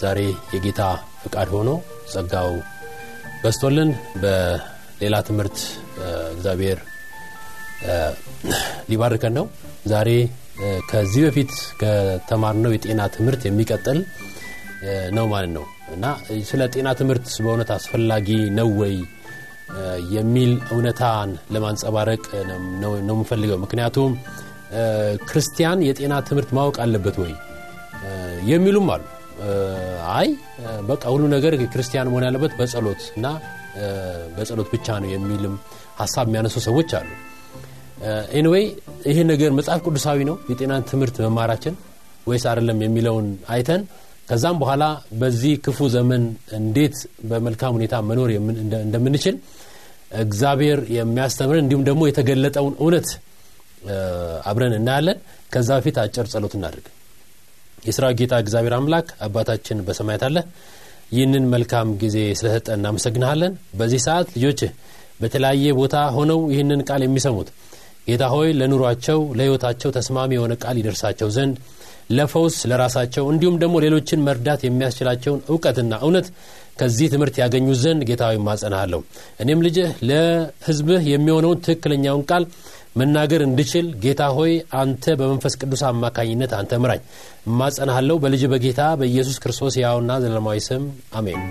ዛሬ የጌታ ፍቃድ ሆኖ ጸጋው በስቶልን በሌላ ትምህርት እግዚአብሔር ሊባርከን ነው። ዛሬ ከዚህ በፊት ከተማርነው የጤና ትምህርት የሚቀጥል ነው ማለት ነው። እና ስለ ጤና ትምህርት በእውነት አስፈላጊ ነው ወይ? የሚል እውነታን ለማንጸባረቅ ነው የምፈልገው። ምክንያቱም ክርስቲያን የጤና ትምህርት ማወቅ አለበት ወይ? የሚሉም አሉ አይ በቃ ሁሉ ነገር ክርስቲያን መሆን ያለበት በጸሎት እና በጸሎት ብቻ ነው የሚልም ሀሳብ የሚያነሱ ሰዎች አሉ። anyway ይህ ነገር መጽሐፍ ቅዱሳዊ ነው የጤናን ትምህርት መማራችን ወይስ አይደለም የሚለውን አይተን ከዛም በኋላ በዚህ ክፉ ዘመን እንዴት በመልካም ሁኔታ መኖር እንደምንችል እግዚአብሔር የሚያስተምርን እንዲሁም ደግሞ የተገለጠውን እውነት አብረን እናያለን። ከዛ በፊት አጭር ጸሎት እናድርግ የስራ ጌታ እግዚአብሔር አምላክ አባታችን በሰማያት አለ። ይህንን መልካም ጊዜ ስለሰጠ እናመሰግንሃለን። በዚህ ሰዓት ልጆችህ በተለያየ ቦታ ሆነው ይህንን ቃል የሚሰሙት ጌታ ሆይ ለኑሯቸው ለህይወታቸው ተስማሚ የሆነ ቃል ይደርሳቸው ዘንድ ለፈውስ ለራሳቸው እንዲሁም ደግሞ ሌሎችን መርዳት የሚያስችላቸውን እውቀትና እውነት ከዚህ ትምህርት ያገኙ ዘንድ ጌታዊ ማጸናሃለሁ እኔም ልጅህ ለህዝብህ የሚሆነውን ትክክለኛውን ቃል መናገር እንድችል ጌታ ሆይ አንተ በመንፈስ ቅዱስ አማካኝነት አንተ ምራኝ። እማጸናሃለሁ በልጅ በጌታ በኢየሱስ ክርስቶስ ያውና ዘለማዊ ስም አሜን።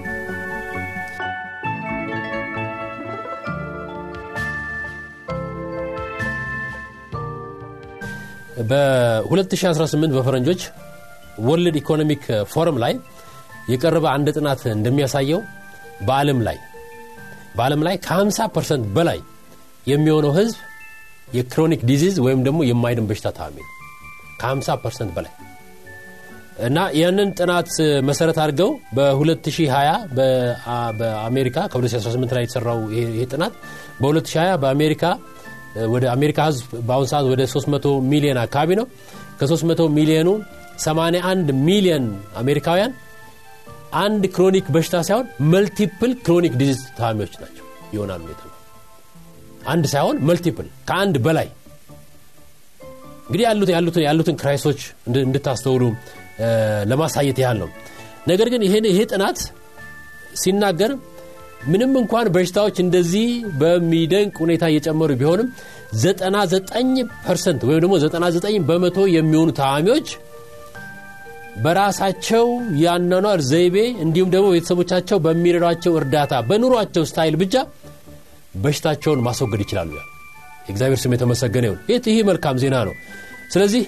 በ2018 በፈረንጆች World Economic Forum ላይ የቀረበ አንድ ጥናት እንደሚያሳየው በዓለም ላይ በዓለም ላይ ከ50 percent በላይ የሚሆነው ህዝብ የ chronic disease ወይም ደግሞ የማይድን በሽታ ታማሚ ነው። ከ50 percent በላይ እና ያንን ጥናት መሰረት አድርገው በ2020 በአሜሪካ ከ2018 ላይ የተሰራው ይሄ ጥናት በ2020 በአሜሪካ ወደ አሜሪካ ህዝብ በአሁኑ ሰዓት ወደ 300 ሚሊዮን አካባቢ ነው። ከ300 ሚሊዮኑ 81 ሚሊዮን አሜሪካውያን አንድ chronic በሽታ ሳይሆን multiple chronic disease ታማሚዎች ናቸው። ይሆናሉ የተባሉ አንድ ሳይሆን multiple ከአንድ በላይ። እንግዲህ ያሉትን ያሉትን crisis ኦች እንድታስተውሉ ለማሳየት ያህል ነው። ነገር ግን ይሄ ጥናት ሲናገር ምንም እንኳን በሽታዎች እንደዚህ በሚደንቅ ሁኔታ እየጨመሩ ቢሆንም 99 percent ወይም ደግሞ 99 በመቶ የሚሆኑ ታማሚዎች በራሳቸው የአኗኗር ዘይቤ እንዲሁም ደግሞ ቤተሰቦቻቸው በሚረዷቸው እርዳታ በኑሯቸው style ብቻ በሽታቸውን ማስወገድ ይችላሉ ይላል የእግዚአብሔር ስም የተመሰገነ ይሁን። ይህ መልካም ዜና ነው? ስለዚህ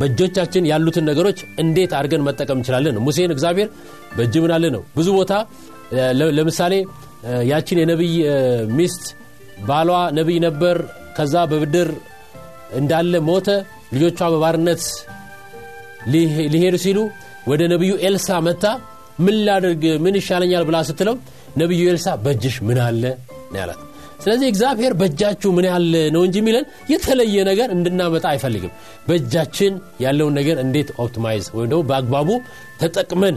በእጆቻችን ያሉትን ነገሮች እንዴት አድርገን መጠቀም እንችላለን ሙሴን እግዚአብሔር በእጅህ ምን አለ ነው? ብዙ ቦታ ለምሳሌ ያችን የነቢይ ሚስት ባሏ ነቢይ ነበር። ከዛ በብድር እንዳለ ሞተ። ልጆቿ በባርነት ሊሄዱ ሲሉ ወደ ነቢዩ ኤልሳ መጣች ምን ላድርግ? ምን ይሻለኛል ብላ ስትለው ነቢዩ ኤልሳ በእጅሽ ምን አለ ነው ያላት። ስለዚህ እግዚአብሔር በእጃችሁ ምን አለ ነው እንጂ የሚለን የተለየ ነገር እንድናመጣ አይፈልግም። በእጃችን ያለውን ነገር እንዴት optimize ወይም ደግሞ በአግባቡ ተጠቅመን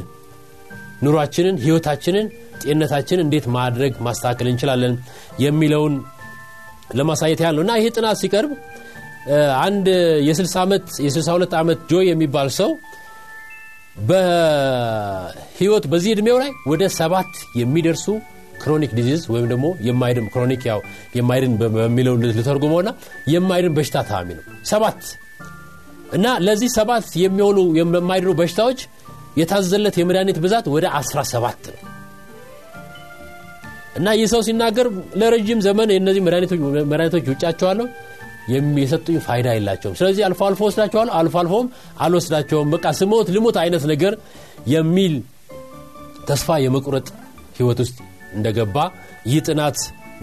ኑሯችንን ህይወታችንን ጤንነታችንን እንዴት ማድረግ ማስተካከል እንችላለን የሚለውን ለማሳየት ነው። እና ይሄ ጥናት ሲቀርብ አንድ የ62 ዓመት ጆይ የሚባል ሰው በህይወት በዚህ ዕድሜው ላይ ወደ ሰባት የሚደርሱ chronic disease ወይም ደግሞ የማይድን chronic ያው የማይድን በሚለው ልተርጉመውና የማይድን በሽታ ታማሚ ነው። ሰባት እና ለዚህ ሰባት የሚሆኑ የማይድኑ በሽታዎች የታዘለት የመድኃኒት ብዛት ወደ 17 ነው። እና ይህ ሰው ሲናገር ለረዥም ዘመን የእነዚህ መድኃኒቶች ውጫቸዋለሁ የሰጡኝ ፋይዳ የላቸውም። ስለዚህ አልፎ አልፎ ወስዳቸዋለሁ አልፎ አልፎም አልወስዳቸውም። በቃ ስሞት ልሞት አይነት ነገር የሚል ተስፋ የመቁረጥ ህይወት ውስጥ እንደገባ ይህ ጥናት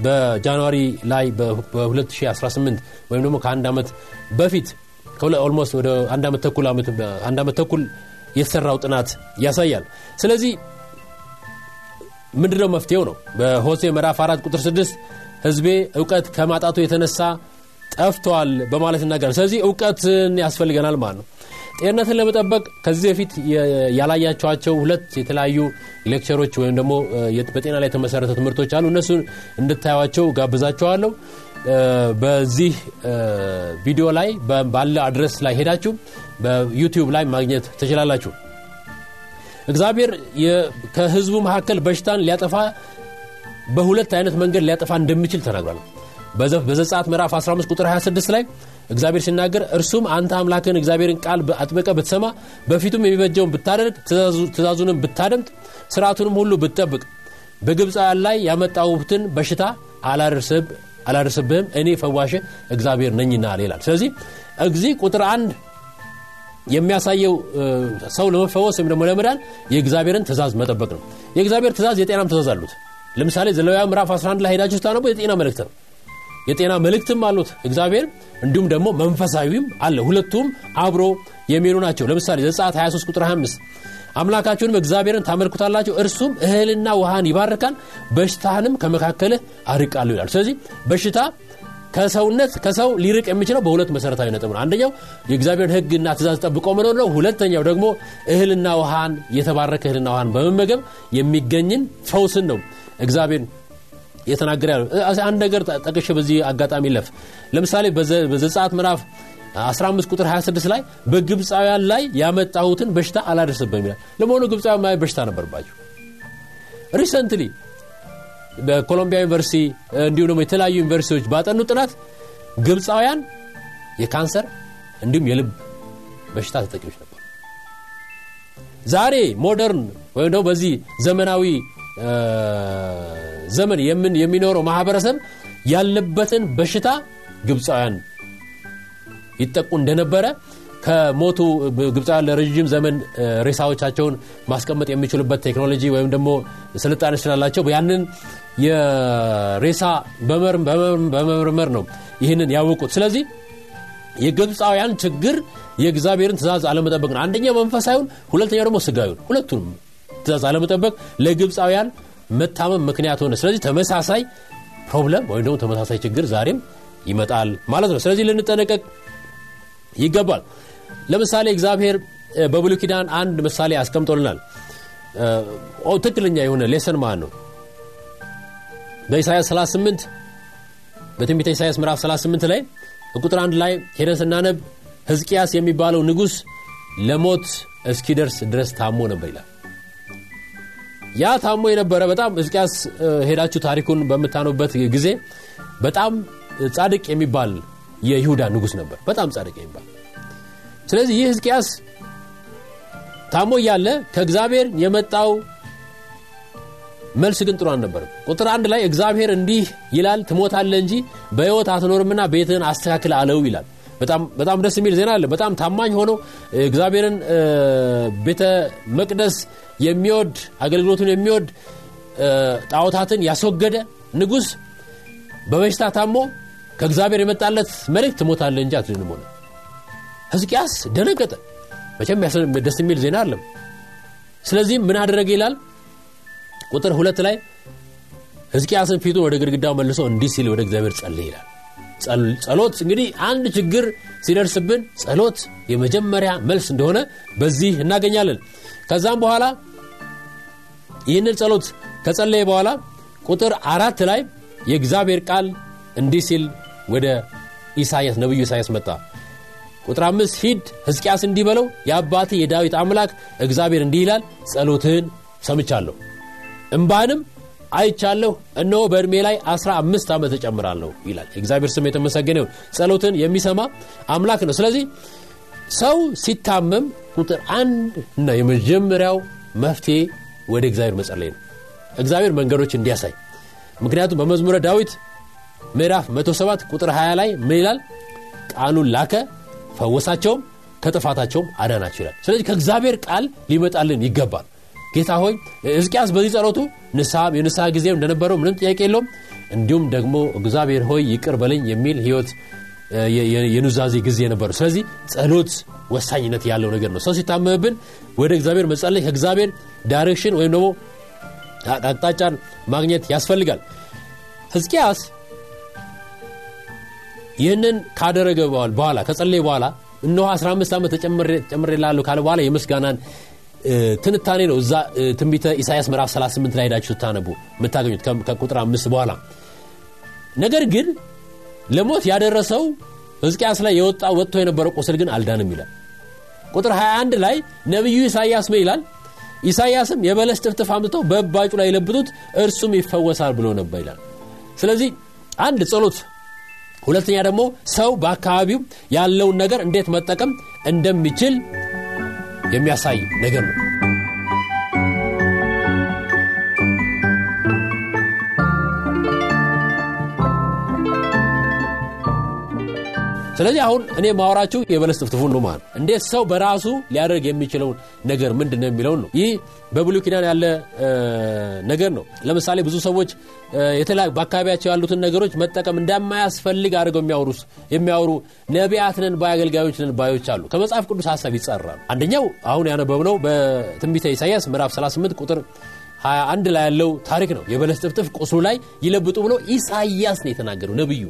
በጃንዋሪ ላይ በ2018 ወይም ደግሞ ከአንድ ዓመት በፊት almost ወደ አንድ ዓመት ተኩል የተሰራው ጥናት ያሳያል። ስለዚህ ምንድነው መፍትሄው ነው? በሆሴ ምዕራፍ 4 ቁጥር 6 ህዝቤ እውቀት ከማጣቱ የተነሳ ጠፍተዋል በማለት ይናገራል። ስለዚህ እውቀትን ያስፈልገናል ማለት ነው። ጤንነትን ለመጠበቅ ከዚህ በፊት ያየናቸው ሁለት የተለያዩ lecture ኦች ወይም ደግሞ በጤና ላይ የተመሰረተ ትምህርቶች አሉ። እነሱን እንድታዩቸው ጋብዛቸዋለሁ በዚህ ቪዲዮ ላይ ባለ አድረስ ላይ ሄዳችሁ በዩቲዩብ ላይ ማግኘት ትችላላችሁ። እግዚአብሔር ከህዝቡ መካከል በሽታን ሊያጠፋ በሁለት አይነት መንገድ ሊያጠፋ እንደሚችል ተናግሯል በዘጻት ምዕራፍ 15 ቁጥር 26 ላይ እግዚአብሔር ሲናገር እርሱም አንተ አምላክን እግዚአብሔርን ቃል አጥበቀ ብትሰማ በፊቱም የሚበጀውን ብታደርግ ትእዛዙንም ብታደምጥ ስርዓቱንም ሁሉ ብትጠብቅ በግብፃውያን ላይ ያመጣሁትን በሽታ አላደርስብህም እኔ ፈዋሽ እግዚአብሔር ነኝና ይላል። ስለዚህ እዚህ ቁጥር አንድ የሚያሳየው ሰው ለመፈወስ ወይም ደግሞ ለመዳን የእግዚአብሔርን ትእዛዝ መጠበቅ ነው። የእግዚአብሔር ትእዛዝ የጤናም ትእዛዝ አሉት። ለምሳሌ ዘሌዋውያን ምዕራፍ 11 ላይ ሄዳችሁ ስታነቡ የጤና መልእክት ነው የጤና መልእክትም አሉት። እግዚአብሔር እንዲሁም ደግሞ መንፈሳዊም አለ። ሁለቱም አብሮ የሚሄዱ ናቸው። ለምሳሌ ዘጻት 23 ቁጥር 25 አምላካችሁንም እግዚአብሔርን ታመልኩታላችሁ እርሱም እህልና ውሃን ይባርካል በሽታህንም ከመካከልህ አርቃሉ ይላል። ስለዚህ በሽታ ከሰውነት ከሰው ሊርቅ የሚችለው በሁለት መሰረታዊ ነጥብ ነው። አንደኛው የእግዚአብሔርን ህግና ትእዛዝ ጠብቆ መኖር ነው። ሁለተኛው ደግሞ እህልና ውሃን የተባረከ እህልና ውሃን በመመገብ የሚገኝን ፈውስን ነው። እግዚአብሔር የተናገረ ያለው። አንድ ነገር ጠቅሼ በዚህ አጋጣሚ ልለፍ ለምሳሌ በዘጸአት ምዕራፍ 15 ቁጥር 26 ላይ በግብፃውያን ላይ ያመጣሁትን በሽታ አላደርስብም ይላል። ለመሆኑ ግብፃውያን ምን በሽታ ነበረባቸው recently በኮሎምቢያ ዩኒቨርሲቲ እንዲሁም ደግሞ የተለያዩ ዩኒቨርሲቲዎች ባጠኑ ጥናት ግብፃውያን የካንሰር እንዲሁም የልብ በሽታ ተጠቂዎች ነበሩ። ዛሬ ሞደርን ወይም ደግሞ በዚህ ዘመናዊ ዘመን የሚኖረው ማህበረሰብ ያለበትን በሽታ ግብፃውያን ይጠቁ እንደነበረ ከሞቱ ግብፃውያን ለረዥም ዘመን ሬሳዎቻቸውን ማስቀመጥ የሚችሉበት ቴክኖሎጂ ወይም ደግሞ ስልጣኔ ስላላቸው ያንን የሬሳ በመመርመር ነው ይህንን ያወቁት። ስለዚህ የግብፃውያን ችግር የእግዚአብሔርን ትእዛዝ አለመጠበቅ ነው። አንደኛው መንፈሳዊውን ሁለተኛው ደግሞ ስጋዊውን ሁለቱንም ትእዛዝ አለመጠበቅ ለግብፃውያን መታመም ምክንያት ሆነ። ስለዚህ ተመሳሳይ ፕሮብለም ወይም ደግሞ ተመሳሳይ ችግር ዛሬም ይመጣል ማለት ነው። ስለዚህ ልንጠነቀቅ ይገባል። ለምሳሌ እግዚአብሔር በብሉ ኪዳን አንድ ምሳሌ አስቀምጦልናል። ትክክለኛ የሆነ ሌሰን ማለት ነው? በኢሳያስ 38 በትንቢተ ኢሳያስ ምዕራፍ 38 ላይ ቁጥር አንድ ላይ ሄደን ስናነብ ህዝቅያስ የሚባለው ንጉሥ ለሞት እስኪደርስ ድረስ ታሞ ነበር ይላል ያ ታሞ የነበረ በጣም ህዝቅያስ ሄዳችሁ ታሪኩን በምታኑበት ጊዜ በጣም ጻድቅ የሚባል የይሁዳ ንጉሥ ነበር። በጣም ጻድቅ የሚባል። ስለዚህ ይህ ህዝቅያስ ታሞ እያለ ከእግዚአብሔር የመጣው መልስ ግን ጥሩ አልነበርም ቁጥር አንድ ላይ እግዚአብሔር እንዲህ ይላል ትሞታለ እንጂ በህይወት አትኖርምና ቤትህን አስተካክል አለው ይላል በጣም ደስ የሚል ዜና አለ። በጣም ታማኝ ሆኖ እግዚአብሔርን ቤተ መቅደስ የሚወድ አገልግሎቱን የሚወድ ጣዖታትን ያስወገደ ንጉሥ በበሽታ ታሞ ከእግዚአብሔር የመጣለት መልእክት ትሞታለ እንጂ አትድንም ሆነ። ህዝቅያስ ደነገጠ። መቼም ደስ የሚል ዜና አለም ስለዚህም ምን አደረገ ይላል? ቁጥር ሁለት ላይ ህዝቅያስን ፊቱን ወደ ግድግዳው መልሶ እንዲህ ሲል ወደ እግዚአብሔር ጸልይ ይላል ጸሎት እንግዲህ አንድ ችግር ሲደርስብን ጸሎት የመጀመሪያ መልስ እንደሆነ በዚህ እናገኛለን። ከዛም በኋላ ይህንን ጸሎት ከጸለየ በኋላ ቁጥር አራት ላይ የእግዚአብሔር ቃል እንዲህ ሲል ወደ ኢሳያስ ነቢዩ ኢሳያስ መጣ። ቁጥር አምስት ሂድ ህዝቅያስ እንዲህ በለው የአባት የዳዊት አምላክ እግዚአብሔር እንዲህ ይላል ጸሎትህን ሰምቻለሁ። እምባንም አይቻለሁ። እነሆ በእድሜ ላይ አስራ አምስት ዓመት እጨምራለሁ ይላል። እግዚአብሔር ስም የተመሰገነ ጸሎትን የሚሰማ አምላክ ነው። ስለዚህ ሰው ሲታመም ቁጥር አንድ እና የመጀመሪያው መፍትሄ ወደ እግዚአብሔር መጸለይ ነው። እግዚአብሔር መንገዶች እንዲያሳይ። ምክንያቱም በመዝሙረ ዳዊት ምዕራፍ 107 ቁጥር 20 ላይ ምን ይላል? ቃሉን ላከ ፈወሳቸውም ከጥፋታቸውም አዳናቸው ይላል። ስለዚህ ከእግዚአብሔር ቃል ሊመጣልን ይገባል ጌታ ሆይ ሕዝቅያስ በዚህ ጸሎቱ የንስሐ ጊዜ እንደነበረው ምንም ጥያቄ የለውም። እንዲሁም ደግሞ እግዚአብሔር ሆይ ይቅር በለኝ የሚል ህይወት የኑዛዜ ጊዜ ነበሩ ስለዚህ ጸሎት ወሳኝነት ያለው ነገር ነው። ሰው ሲታመምብን ወደ እግዚአብሔር መጸለይ ከእግዚአብሔር direction ወይም ደግሞ አቅጣጫን ማግኘት ያስፈልጋል። ህዝቅያስ ይህንን ካደረገ በኋላ ከጸለየ በኋላ እነሆ 15 ዓመት ተጨምሬልሃለሁ ካለ በኋላ የምስጋናን ትንታኔ ነው። እዛ ትንቢተ ኢሳያስ ምዕራፍ 38 ላይ ሄዳችሁ ስታነቡ የምታገኙት ከቁጥር አምስት በኋላ። ነገር ግን ለሞት ያደረሰው ሕዝቅያስ ላይ የወጣ ወጥቶ የነበረው ቁስል ግን አልዳንም ይላል። ቁጥር 21 ላይ ነቢዩ ኢሳያስ ምን ይላል? ኢሳያስም የበለስ ጥፍጥፍ አምጥተው በባጩ ላይ የለብጡት እርሱም ይፈወሳል ብሎ ነበር ይላል። ስለዚህ አንድ ጸሎት ሁለተኛ ደግሞ ሰው በአካባቢው ያለውን ነገር እንዴት መጠቀም እንደሚችል የሚያሳይ ነገር ነው ስለዚህ አሁን እኔ ማወራችሁ የበለስ ጥፍጥፉን ነው ማለት እንዴት ሰው በራሱ ሊያደርግ የሚችለውን ነገር ምንድን ነው የሚለውን ነው። ይህ በብሉ ኪዳን ያለ ነገር ነው። ለምሳሌ ብዙ ሰዎች በአካባቢያቸው ያሉትን ነገሮች መጠቀም እንደማያስፈልግ አድርገው የሚያወሩ ነቢያት ነን ባይ ባዮች አሉ። ከመጽሐፍ ቅዱስ ሀሳብ ይጸራሉ አንደኛው አሁን ያነበብነው በትንቢተ ኢሳያስ ምዕራፍ 38 ቁጥር 21 ላይ ያለው ታሪክ ነው። የበለስ ጥፍጥፍ ቁስሉ ላይ ይለብጡ ብሎ ኢሳያስ ነው የተናገረው ነብዩ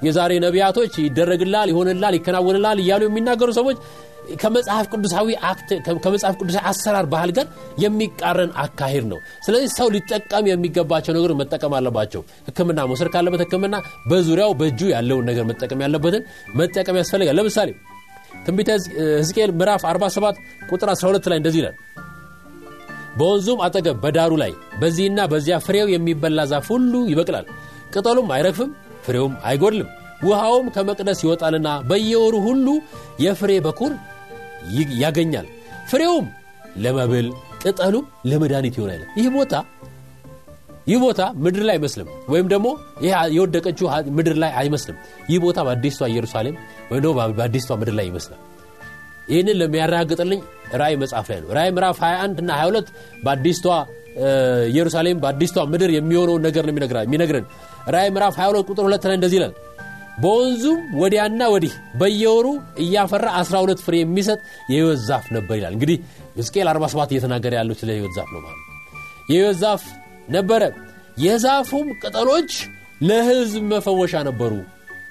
የዛሬ ነቢያቶች ይደረግላል ይሆንላል ይከናወንላል እያሉ የሚናገሩ ሰዎች ከመጽሐፍ ቅዱሳዊ ከመጽሐፍ ቅዱሳዊ አሰራር ባህል ጋር የሚቃረን አካሄድ ነው። ስለዚህ ሰው ሊጠቀም የሚገባቸው ነገሮች መጠቀም አለባቸው። ህክምና መውሰድ ካለበት ህክምና በዙሪያው በእጁ ያለውን ነገር መጠቀም ያለበትን መጠቀም ያስፈልጋል። ለምሳሌ ትንቢተ ህዝቅኤል ምዕራፍ 47 ቁጥር 12 ላይ እንደዚህ ይላል በወንዙም አጠገብ በዳሩ ላይ በዚህና በዚያ ፍሬው የሚበላ ዛፍ ሁሉ ይበቅላል ቅጠሉም አይረግፍም ፍሬውም አይጎድልም ውሃውም ከመቅደስ ይወጣልና በየወሩ ሁሉ የፍሬ በኩር ያገኛል። ፍሬውም ለመብል ቅጠሉም ለመድኃኒት ይሆናል። ይህ ቦታ ይህ ቦታ ምድር ላይ አይመስልም። ወይም ደግሞ ይህ የወደቀችው ምድር ላይ አይመስልም። ይህ ቦታ በአዲስቷ ኢየሩሳሌም ወይም ደግሞ በአዲስቷ ምድር ላይ ይመስላል። ይህንን ለሚያረጋግጥልኝ ራእይ መጽሐፍ ላይ ነው። ራእይ ምዕራፍ 21 እና 22 በአዲስቷ ኢየሩሳሌም በአዲስቷ ምድር የሚሆነውን ነገር ነው የሚነግረን ራእይ ምዕራፍ 22 ቁጥር 2 ላይ እንደዚህ ይላል። በወንዙም ወዲያና ወዲህ በየወሩ እያፈራ 12 ፍሬ የሚሰጥ የህይወት ዛፍ ነበር ይላል። እንግዲህ ሕዝቅኤል 47 እየተናገረ ያለው ስለ ህይወት ዛፍ ነው ማለት የህይወት ዛፍ ነበረ። የዛፉም ቅጠሎች ለህዝብ መፈወሻ ነበሩ።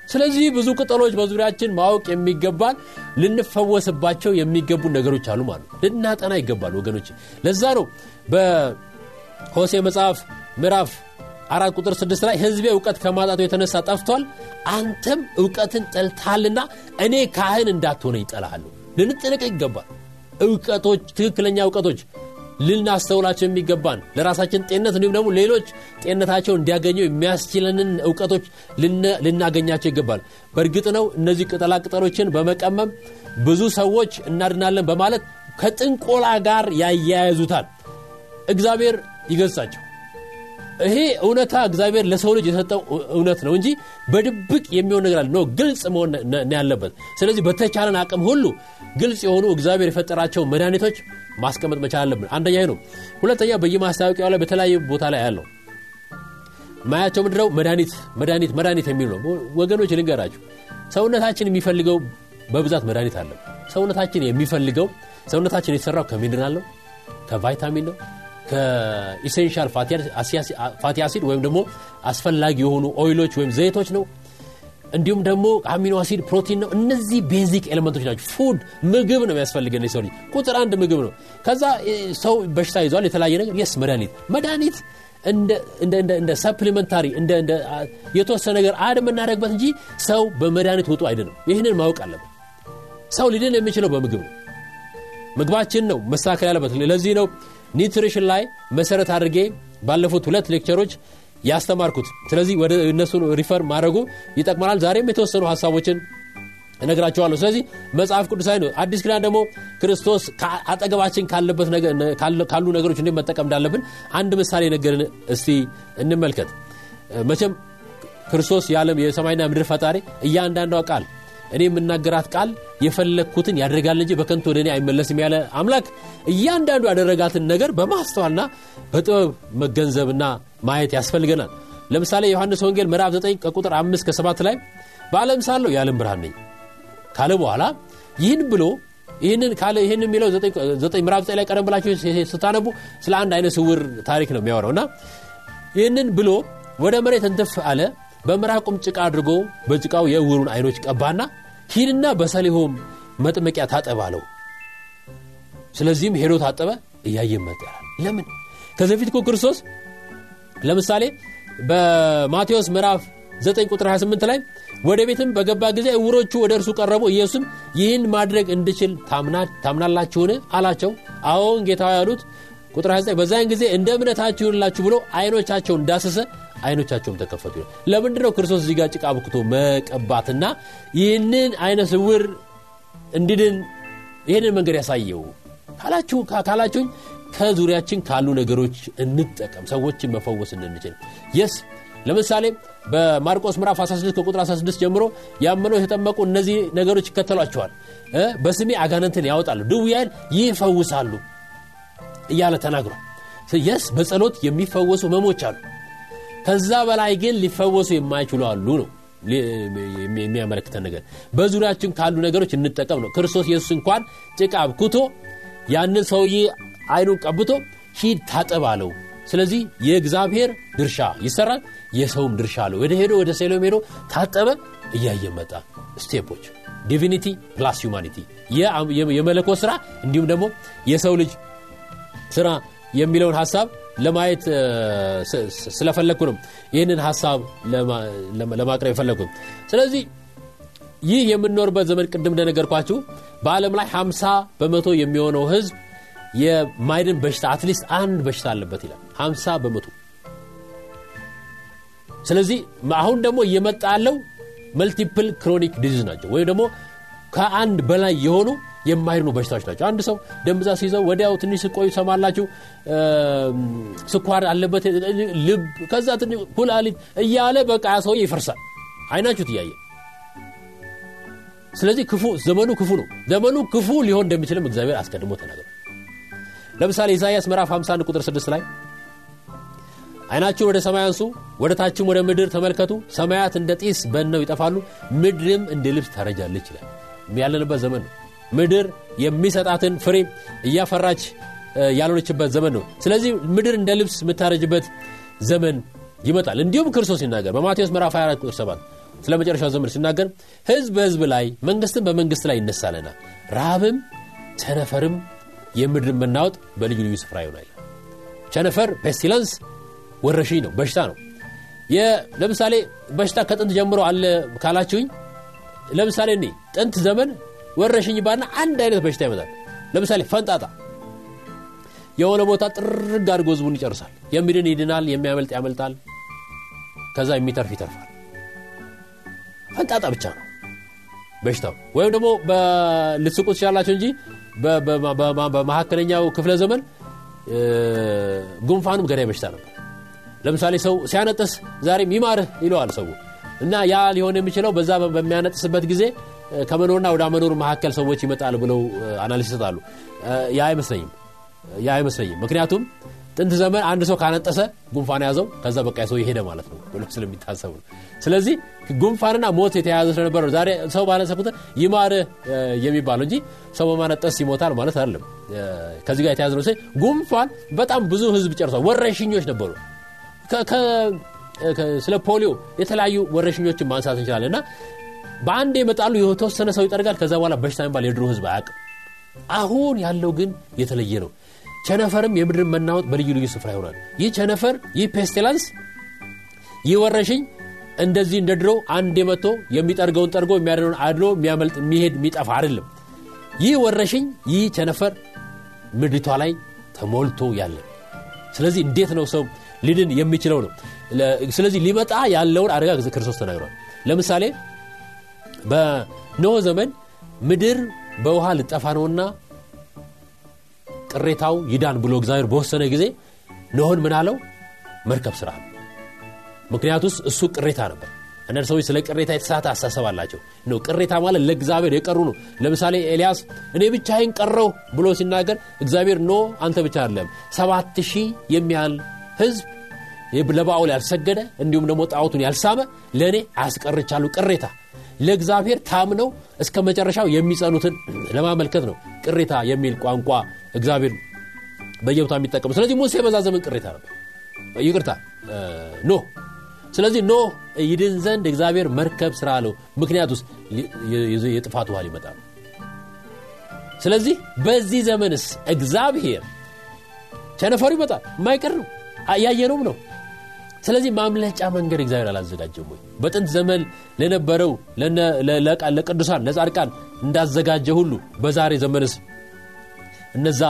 ስለዚህ ብዙ ቅጠሎች በዙሪያችን ማወቅ የሚገባል ልንፈወስባቸው የሚገቡ ነገሮች አሉ ማለት ልናጠና ይገባል ወገኖች። ለዛ ነው በሆሴ መጽሐፍ ምዕራፍ አራት ቁጥር ስድስት ላይ ህዝቤ እውቀት ከማጣቱ የተነሳ ጠፍቷል አንተም እውቀትን ጠልታልና እኔ ካህን እንዳትሆነ ይጠላሃሉ ልንጠነቀ ይገባል። እውቀቶች ትክክለኛ እውቀቶች ልናስተውላቸው የሚገባን ለራሳችን ጤንነት እንዲሁም ደግሞ ሌሎች ጤንነታቸው እንዲያገኙ የሚያስችለንን እውቀቶች ልናገኛቸው ይገባል። በእርግጥ ነው እነዚህ ቅጠላ ቅጠሎችን በመቀመም ብዙ ሰዎች እናድናለን በማለት ከጥንቆላ ጋር ያያያዙታል። እግዚአብሔር ይገጻቸው ይሄ እውነታ እግዚአብሔር ለሰው ልጅ የሰጠው እውነት ነው እንጂ በድብቅ የሚሆን ነገር አለ ግልጽ መሆን ያለበት። ስለዚህ በተቻለን አቅም ሁሉ ግልጽ የሆኑ እግዚአብሔር የፈጠራቸው መድኃኒቶች ማስቀመጥ መቻል አለብን። አንደኛ ነው። ሁለተኛ በየማስታወቂያው ላይ በተለያዩ ቦታ ላይ ያለው ማያቸው ምድረው መድኃኒት መድኃኒት መድኃኒት የሚል ነው። ወገኖች ልንገራችሁ። ሰውነታችን የሚፈልገው በብዛት መድኃኒት አለ። ሰውነታችን የሚፈልገው ሰውነታችን የተሰራው ከሚኒራል ነው? ከቫይታሚን ነው ከ essential fatty acid ወይም ደግሞ አስፈላጊ የሆኑ oil ኦች ወይም ዘይቶች ነው። እንዲሁም ደግሞ amino acid ፕሮቲን ነው። እነዚህ basic element ኦች ናቸው። food ምግብ ነው የሚያስፈልገን ሰው ልጅ። ቁጥር አንድ ምግብ ነው። ከዛ ሰው በሽታ ይዟል የተለያየ ነገር። yes መድኃኒት። መድኃኒት እንደ supplementary የተወሰነ ነገር add የምናደረግበት እንጂ ሰው በመድኃኒት ውጤት አይደለም። ይህንን ማወቅ አለብን። ሰው ሊድን የሚችለው በምግብ ነው ምግባችን ነው መስተካከል ያለበት። ለዚህ ነው nutrition ላይ መሰረት አድርጌ ባለፉት ሁለት lecture ኦች ያስተማርኩት። ስለዚህ ወደ እነሱን refer ማድረጉ ይጠቅመናል። ዛሬም የተወሰኑ ሀሳቦችን እነግራቸዋለሁ ስለዚህ መጽሐፍ ቅዱሳዊ ነው። አዲስ ኪዳን ደግሞ ክርስቶስ አጠገባችን ካሉ ነገሮች እንዴት መጠቀም እንዳለብን አንድ ምሳሌ ነገርን እስቲ እንመልከት። መቼም ክርስቶስ የዓለም የሰማይና ምድር ፈጣሪ እያንዳንዷ ቃል እኔ የምናገራት ቃል የፈለግኩትን ያደርጋል እንጂ በከንቱ ወደ እኔ አይመለስም ያለ አምላክ እያንዳንዱ ያደረጋትን ነገር በማስተዋልና በጥበብ መገንዘብና ማየት ያስፈልገናል። ለምሳሌ ዮሐንስ ወንጌል ምዕራፍ 9 ከቁጥር 5 ከ7 ላይ በዓለም ሳለሁ የዓለም ብርሃን ነኝ ካለ በኋላ ይህን ብሎ ይህንን ካለ ይህን የሚለው ምዕራፍ ዘጠኝ ላይ ቀደም ብላችሁ ስታነቡ ስለ አንድ አይነ ስውር ታሪክ ነው የሚያወራው እና ይህንን ብሎ ወደ መሬት እንትፍ አለ በምራቁም ጭቃ አድርጎ በጭቃው የእውሩን አይኖች ቀባና ሂድና በሰሊሆም መጥመቂያ ታጠብ አለው። ስለዚህም ሄዶ ታጠበ እያየ መጠ ለምን? ከዚህ በፊት ክርስቶስ ለምሳሌ በማቴዎስ ምዕራፍ 9 ቁጥር 28 ላይ ወደ ቤትም በገባ ጊዜ እውሮቹ ወደ እርሱ ቀረቡ። ኢየሱስም ይህን ማድረግ እንድችል ታምናላችሁን? አላቸው። አዎን ጌታ ያሉት ቁጥር 29 በዛን ጊዜ እንደ እምነታችሁ ይሁንላችሁ ብሎ አይኖቻቸውን እንዳሰሰ አይኖቻቸውም ተከፈቱ። ይላል ለምንድ ክርስቶስ እዚህ ጋር ጭቃ ብክቶ መቀባትና ይህንን አይነ ስውር እንድድን ይህንን መንገድ ያሳየው? ካላችሁኝ ከዙሪያችን ካሉ ነገሮች እንጠቀም ሰዎችን መፈወስ እንድንችል። yes ለምሳሌ በማርቆስ ምዕራፍ 16 ከቁጥር 16 ጀምሮ ያመነው የተጠመቁ እነዚህ ነገሮች ይከተሏቸዋል። በስሜ አጋንንትን ያወጣሉ ድውያን ይፈውሳሉ እያለ ተናግሯል። yes በጸሎት የሚፈወሱ ህመሞች አሉ ከዛ በላይ ግን ሊፈወሱ የማይችሉ አሉ ነው የሚያመለክተን ነገር። በዙሪያችን ካሉ ነገሮች እንጠቀም ነው። ክርስቶስ ኢየሱስ እንኳን ጭቃ አብኩቶ ያንን ሰውዬ አይኑን ቀብቶ ሂድ ታጠብ አለው። ስለዚህ የእግዚአብሔር ድርሻ ይሰራል የሰውም ድርሻ አለው። ወደ ሄዶ ወደ ሰሊሆም ሄዶ ታጠበ እያየ መጣ። step ኦች divinity plus humanity የመለኮት ስራ እንዲሁም ደግሞ የሰው ልጅ ስራ የሚለውን ሀሳብ ለማየት ስለፈለግኩ ነው ይህንን ሀሳብ ለማቅረብ የፈለግኩ ስለዚህ ይህ የምንኖርበት ዘመን ቅድም እንደነገርኳችሁ በዓለም ላይ 50 በመቶ የሚሆነው ህዝብ የማይድን በሽታ at least አንድ በሽታ አለበት ይላል። 50 በመቶ ስለዚህ አሁን ደግሞ እየመጣ ያለው multiple chronic disease ናቸው። ወይም ደግሞ ከአንድ በላይ የሆኑ የማይድኑ በሽታዎች ናቸው። አንድ ሰው ደም ብዛት ሲይዘው ወዲያው ትንሽ ስቆዩ ሰማላችሁ ስኳር አለበት ልብ ከዛ ኩላሊት እያለ በቃ ሰው ይፈርሳል። አይናችሁት እያየ ስለዚህ ክፉ ዘመኑ ክፉ ነው። ዘመኑ ክፉ ሊሆን እንደሚችልም እግዚአብሔር አስቀድሞ ተናግሯል። ለምሳሌ ኢሳያስ ምዕራፍ 51 ቁጥር 6 ላይ አይናችሁን ወደ ሰማይ አንሱ ወደ ታችም ወደ ምድር ተመልከቱ። ሰማያት እንደ ጢስ በነው ይጠፋሉ ምድርም እንደ ልብስ ታረጃለች ይላል። ያለንበት ዘመን ነው ምድር የሚሰጣትን ፍሬ እያፈራች ያልሆነችበት ዘመን ነው። ስለዚህ ምድር እንደ ልብስ የምታረጅበት ዘመን ይመጣል። እንዲሁም ክርስቶስ ሲናገር በማቴዎስ ምዕራፍ 24 ቁጥር 7 ስለ መጨረሻው ዘመን ሲናገር ህዝብ በህዝብ ላይ መንግስትም በመንግስት ላይ ይነሳለና ረሃብም ቸነፈርም የምድርን መናወጥ በልዩ ልዩ ስፍራ ይሆናል። ቸነፈር pestilence ወረሽኝ ነው በሽታ ነው። ለምሳሌ በሽታ ከጥንት ጀምሮ አለ ካላችሁኝ ለምሳሌ እኔ ጥንት ዘመን ወረሽኝ ባና አንድ አይነት በሽታ ይመጣል። ለምሳሌ ፈንጣጣ። የሆነ ቦታ ጥርግ አድርጎ ህዝቡን ይጨርሳል። የሚድን ይድናል የሚያመልጥ ያመልጣል። ከዛ የሚተርፍ ይተርፋል። ፈንጣጣ ብቻ ነው በሽታው። ወይም ደግሞ ልትስቁ ትችላላችሁ እንጂ በመካከለኛው ክፍለ ዘመን ጉንፋኑም ገዳይ በሽታ ነበር። ለምሳሌ ሰው ሲያነጥስ ዛሬም ይማርህ ይለዋል ሰው። እና ያ ሊሆን የሚችለው በዛ በሚያነጥስበት ጊዜ ከመኖርና ወደ መኖር መካከል ሰዎች ይመጣል ብለው አናሊስ ይሰጣሉ። ያ አይመስለኝም። ያ አይመስለኝም። ምክንያቱም ጥንት ዘመን አንድ ሰው ካነጠሰ ጉንፋን ያዘው ከዛ በቃ ሰው ይሄደ ማለት ነው ብሎ ስለሚታሰቡ ነው። ስለዚህ ጉንፋንና ሞት የተያያዘ ስለነበረ ዛሬ ሰው ባነጠሰ ቁጥር ይማር የሚባለው እንጂ ሰው በማነጠስ ይሞታል ማለት አይደለም። ከዚህ ጋር የተያዘ ነው። ጉንፋን በጣም ብዙ ህዝብ ጨርሷል። ወረሽኞች ነበሩ። ስለ ፖሊዮ የተለያዩ ወረሽኞችን ማንሳት እንችላለን እና በአንድ ይመጣሉ የተወሰነ ሰው ይጠርጋል ከዛ በኋላ በሽታ የሚባል የድሮ ህዝብ አያውቅም። አሁን ያለው ግን የተለየ ነው። ቸነፈርም የምድርን መናወጥ በልዩ ልዩ ስፍራ ይሆናል። ይህ ቸነፈር ይህ pestilence ይህ ወረሽኝ እንደዚህ እንደ ድሮ አንድ መጥቶ የሚጠርገውን ጠርጎ የሚያድነውን አድኖ የሚያመልጥ የሚሄድ የሚጠፋ አይደለም። ይህ ወረሽኝ ይህ ቸነፈር ምድሪቷ ላይ ተሞልቶ ያለ ስለዚህ እንዴት ነው ሰው ሊድን የሚችለው ነው? ስለዚህ ሊመጣ ያለውን አደጋ ክርስቶስ ተናግሯል። ለምሳሌ በኖህ ዘመን ምድር በውሃ ልጠፋ ነውና ቅሬታው ይዳን ብሎ እግዚአብሔር በወሰነ ጊዜ ኖህን ምን አለው? መርከብ ስራ ምክንያቱስ እሱ ቅሬታ ነበር። አንዳንድ ሰዎች ስለ ቅሬታ የተሳተ አሳሰብ አላቸው። ነው ቅሬታ ማለት ለእግዚአብሔር የቀሩ ነው። ለምሳሌ ኤልያስ እኔ ብቻዬን ቀረው ብሎ ሲናገር እግዚአብሔር ኖ አንተ ብቻ አይደለም ሰባት ሺህ የሚያህል ህዝብ ለባውል ያልሰገደ እንዲሁም ደግሞ ጣዖቱን ያልሳመ ለእኔ አያስቀርቻሉ ቅሬታ ለእግዚአብሔር ታምነው እስከ መጨረሻው የሚጸኑትን ለማመልከት ነው ቅሬታ የሚል ቋንቋ እግዚአብሔር በየቦታ የሚጠቀሙ ስለዚህ ሙሴ በዛ ዘመን ቅሬታ ነበር። ይቅርታ ኖህ። ስለዚህ ኖህ ይድን ዘንድ እግዚአብሔር መርከብ ስራ አለው። ምክንያት ውስጥ የጥፋት ውሃ ሊመጣ ስለዚህ በዚህ ዘመንስ እግዚአብሔር ቸነፈሩ ይመጣል? የማይቀር ነው። ያየነውም ነው ስለዚህ ማምለጫ መንገድ እግዚአብሔር አላዘጋጀም ወይ? በጥንት ዘመን ለነበረው ለቅዱሳን ለጻድቃን እንዳዘጋጀ ሁሉ በዛሬ ዘመንስ እነዛ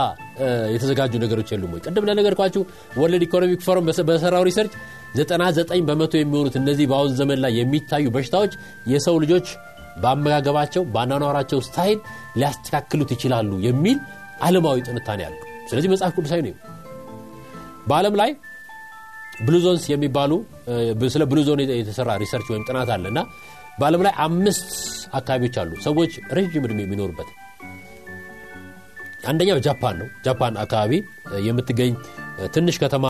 የተዘጋጁ ነገሮች የሉም ወይ? ቅድም ለነገርኳችሁ World Economic Forum በሰራው research 99 በመቶ የሚሆኑት እነዚህ በአሁን ዘመን ላይ የሚታዩ በሽታዎች የሰው ልጆች በአመጋገባቸው በአኗኗራቸው style ሊያስተካክሉት ይችላሉ የሚል አለማዊ ትንታኔ ያሉ ስለዚህ መጽሐፍ ቅዱሳዊ ነው በዓለም ላይ blue zones የሚባሉ ስለ blue zone የተሰራ research ወይም ጥናት አለ እና በዓለም ላይ አምስት አካባቢዎች አሉ ሰዎች ረዥም ዕድሜ የሚኖሩበት። አንደኛው ጃፓን ነው። ጃፓን አካባቢ የምትገኝ ትንሽ ከተማ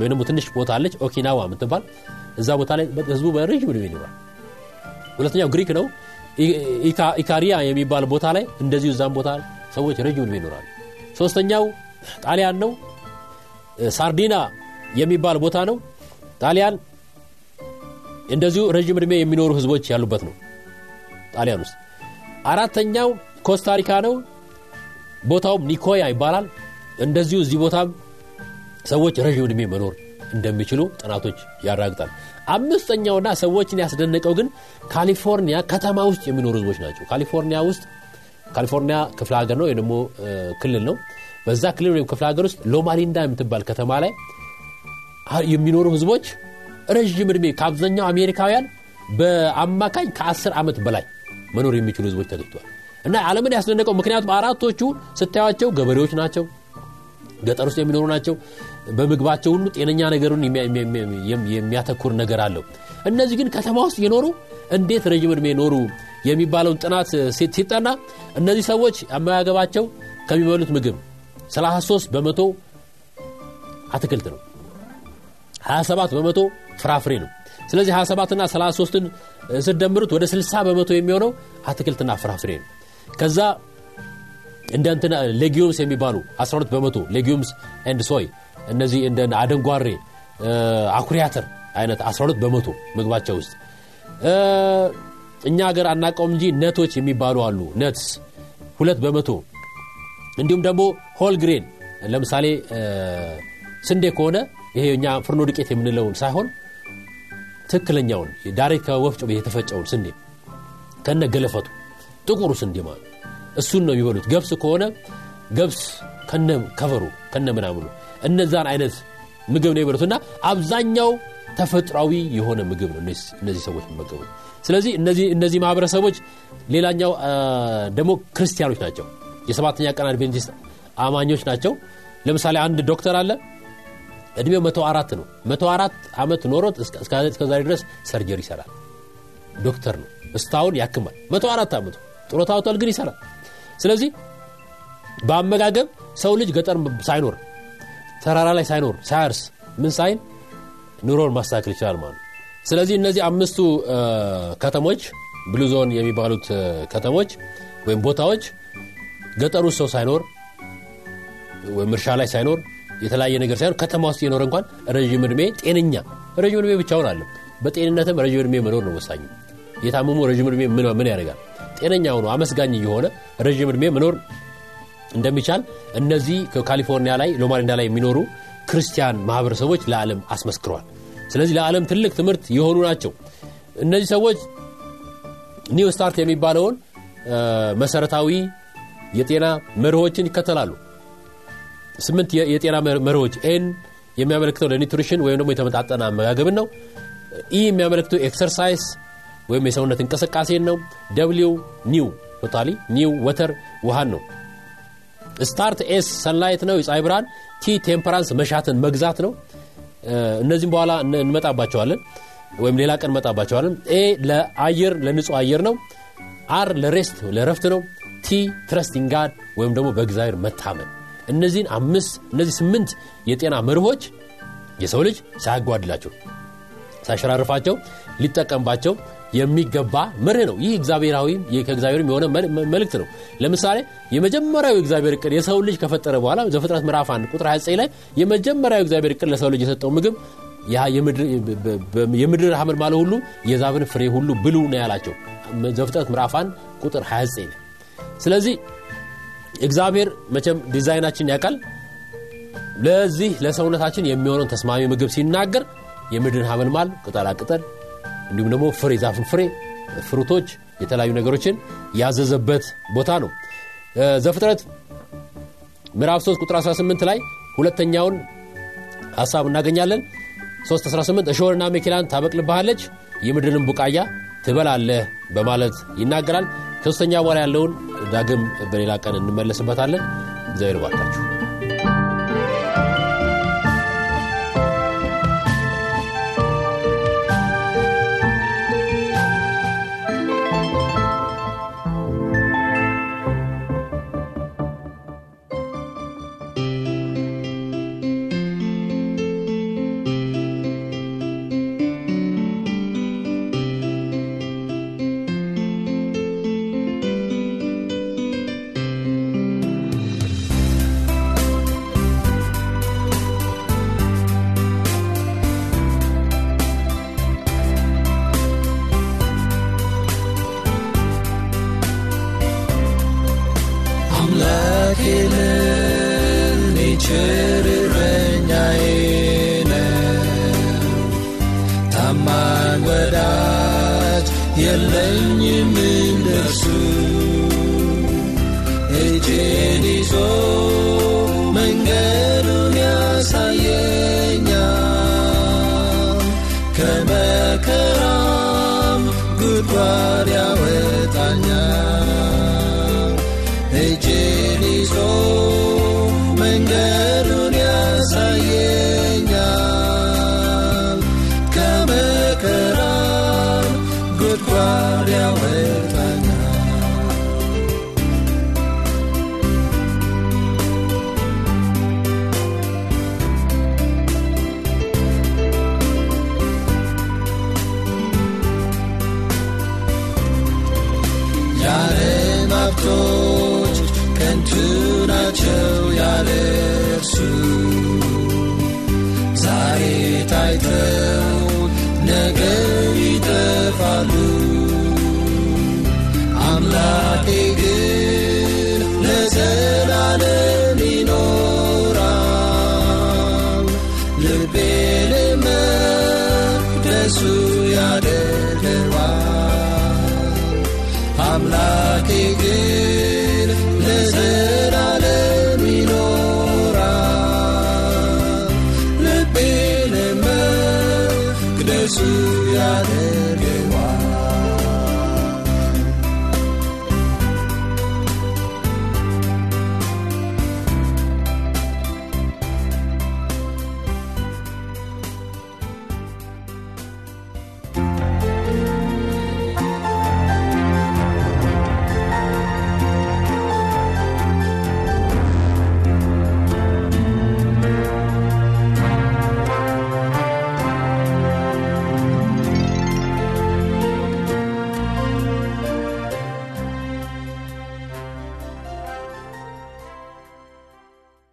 ወይም ትንሽ ቦታ አለች ኦኪናዋ የምትባል። እዛ ቦታ ላይ ህዝቡ በረዥም ዕድሜ ይኖራል። ሁለተኛው ግሪክ ነው። ኢካሪያ የሚባል ቦታ ላይ እንደዚሁ እዛም ቦታ ሰዎች ረዥም ዕድሜ ይኖራሉ። ሶስተኛው ጣሊያን ነው። ሳርዲና የሚባል ቦታ ነው። ጣሊያን እንደዚሁ ረዥም ዕድሜ የሚኖሩ ህዝቦች ያሉበት ነው። ጣሊያን ውስጥ አራተኛው ኮስታሪካ ነው። ቦታውም ኒኮያ ይባላል። እንደዚሁ እዚህ ቦታም ሰዎች ረዥም ዕድሜ መኖር እንደሚችሉ ጥናቶች ያራግጣል አምስተኛውና ሰዎችን ያስደነቀው ግን ካሊፎርኒያ ከተማ ውስጥ የሚኖሩ ህዝቦች ናቸው። ካሊፎርኒያ ውስጥ ካሊፎርኒያ ክፍለ ሀገር ነው ወይ ደግሞ ክልል ነው። በዛ ክልል ወይም ክፍለ ሀገር ውስጥ ሎማሊንዳ የምትባል ከተማ ላይ የሚኖሩ ህዝቦች ረዥም ዕድሜ ከአብዛኛው አሜሪካውያን በአማካኝ ከ10 ዓመት በላይ መኖር የሚችሉ ህዝቦች ተገኝተዋል። እና ዓለምን ያስደነቀው ምክንያቱም አራቶቹ ስታያቸው ገበሬዎች ናቸው ገጠር ውስጥ የሚኖሩ ናቸው። በምግባቸው ሁሉ ጤነኛ ነገሩን የሚያተኩር ነገር አለው። እነዚህ ግን ከተማ ውስጥ የኖሩ እንዴት ረዥም ዕድሜ ኖሩ የሚባለውን ጥናት ሲጠና እነዚህ ሰዎች አመጋገባቸው ከሚበሉት ምግብ 33 በመቶ አትክልት ነው 27 በመቶ ፍራፍሬ ነው። ስለዚህ 27 ና 33ን ስደምሩት ወደ 60 በመቶ የሚሆነው አትክልትና ፍራፍሬ ነው። ከዛ እንደ እንትና legumes የሚባሉ 12 በመቶ legumes and soy እነዚህ እንደ አደንጓሬ አኩሪ አተር አይነት 12 በመቶ ምግባቸው ውስጥ። እኛ ሀገር አናቀውም እንጂ nut ኦች የሚባሉ አሉ። nuts ሁለት በመቶ እንዲሁም ደግሞ whole grain ለምሳሌ ስንዴ ከሆነ ይሄ እኛ ፍርኖ ዱቄት የምንለውን ሳይሆን ትክክለኛውን direct ከወፍጮ የተፈጨውን ስንዴ ከነ ገለፈቱ ጥቁሩ ስንዴ ማለት እሱን ነው የሚበሉት። ገብስ ከሆነ ገብስ ከነ ከቨሩ ከነ ምናምኑ እነዛን አይነት ምግብ ነው የሚበሉት እና አብዛኛው ተፈጥሯዊ የሆነ ምግብ ነው እነዚህ ሰዎች የሚመገቡት። ስለዚህ እነዚህ ማህበረሰቦች ሌላኛው ደግሞ ክርስቲያኖች ናቸው። የሰባተኛ ቀን አድቬንቲስት አማኞች ናቸው። ለምሳሌ አንድ ዶክተር አለ እድሜው መቶ አራት ነው። መቶ አራት ዓመት ኖሮት እስከዛሬ ድረስ ሰርጀሪ ይሰራል። ዶክተር ነው። እስታሁን ያክማል። መቶ አራት ዓመቱ ጡረታ ወጥቷል ግን ይሰራል። ስለዚህ በአመጋገብ ሰው ልጅ ገጠር ሳይኖር ተራራ ላይ ሳይኖር ሳያርስ ምን ሳይል ኑሮን ማስተካከል ይችላል ማለት ስለዚህ እነዚህ አምስቱ ከተሞች ብሉዞን የሚባሉት ከተሞች ወይም ቦታዎች ውስጥ ሰው ሳይኖር ወይም እርሻ ላይ ሳይኖር የተለያየ ነገር ሳይሆን ከተማ ውስጥ የኖረ እንኳን ረዥም ዕድሜ ጤነኛ ረዥም ዕድሜ ብቻውን አለ በጤንነትም ረዥም ዕድሜ መኖር ነው ወሳኝ የታመሙ ረዥም ዕድሜ ምን ያደርጋል? ጤነኛ ሆኖ አመስጋኝ የሆነ ረዥም ዕድሜ መኖር እንደሚቻል እነዚህ ካሊፎርኒያ ላይ ሎማሊንዳ ላይ የሚኖሩ ክርስቲያን ማህበረሰቦች ለዓለም አስመስክረዋል ስለዚህ ለዓለም ትልቅ ትምህርት የሆኑ ናቸው። እነዚህ ሰዎች new start የሚባለውን መሰረታዊ የጤና መርሆችን ይከተላሉ ስምንት የጤና መርሆች N የሚያመለክተው ለ nutrition ወይም ደግሞ የተመጣጠነ አመጋገብን ነው። E የሚያመለክተው exercise ወይም የሰውነት እንቅስቃሴን ነው። W new totally new water ውሃን ነው። start S sunlight ነው። የፀሐይ ብርሃን T temperance መሻትን መግዛት ነው። እነዚህም በኋላ እንመጣባቸዋለን ወይም ሌላ ቀን እንመጣባቸዋለን። A ለአየር ለንጹህ አየር ነው። R ለ rest ለረፍት ነው። T trusting God ወይም ደግሞ በእግዚአብሔር መታመን እነዚህን አምስት እነዚህ ስምንት የጤና መርሆች የሰው ልጅ ሳያጓድላቸው ሳያሸራርፋቸው ሊጠቀምባቸው የሚገባ መርህ ነው። ይህ እግዚአብሔራዊ ከእግዚአብሔርም የሆነ መልእክት ነው። ለምሳሌ የመጀመሪያው እግዚአብሔር እቅድ የሰው ልጅ ከፈጠረ በኋላ ዘፍጥረት ምዕራፍ 1 ቁጥር 29 ላይ የመጀመሪያው እግዚአብሔር እቅድ ለሰው ልጅ የሰጠው ምግብ የምድር ሐመልማል ሁሉ የዛብን ፍሬ ሁሉ ብሉ ነው ያላቸው ዘፍጥረት ምዕራፍ 1 ቁጥር 29 ላይ። ስለዚህ እግዚአብሔር መቼም ዲዛይናችን ያውቃል። ለዚህ ለሰውነታችን የሚሆነውን ተስማሚ ምግብ ሲናገር የምድርን ሐመልማል ቅጠላቅጠል እንዲሁም ደግሞ ፍሬ ዛፍን ፍሬ ፍሩቶች የተለያዩ ነገሮችን ያዘዘበት ቦታ ነው። ዘፍጥረት ምዕራፍ 3 ቁጥር 18 ላይ ሁለተኛውን ሀሳብ እናገኛለን። 318 እሾህንና ሜኬላን ታበቅልብሃለች የምድርን ቡቃያ ትበላለህ በማለት ይናገራል። ከሶስተኛ በኋላ ያለውን ዳግም በሌላ ቀን እንመለስበታለን። እግዚአብሔር ባርካችሁ። I'm lucky.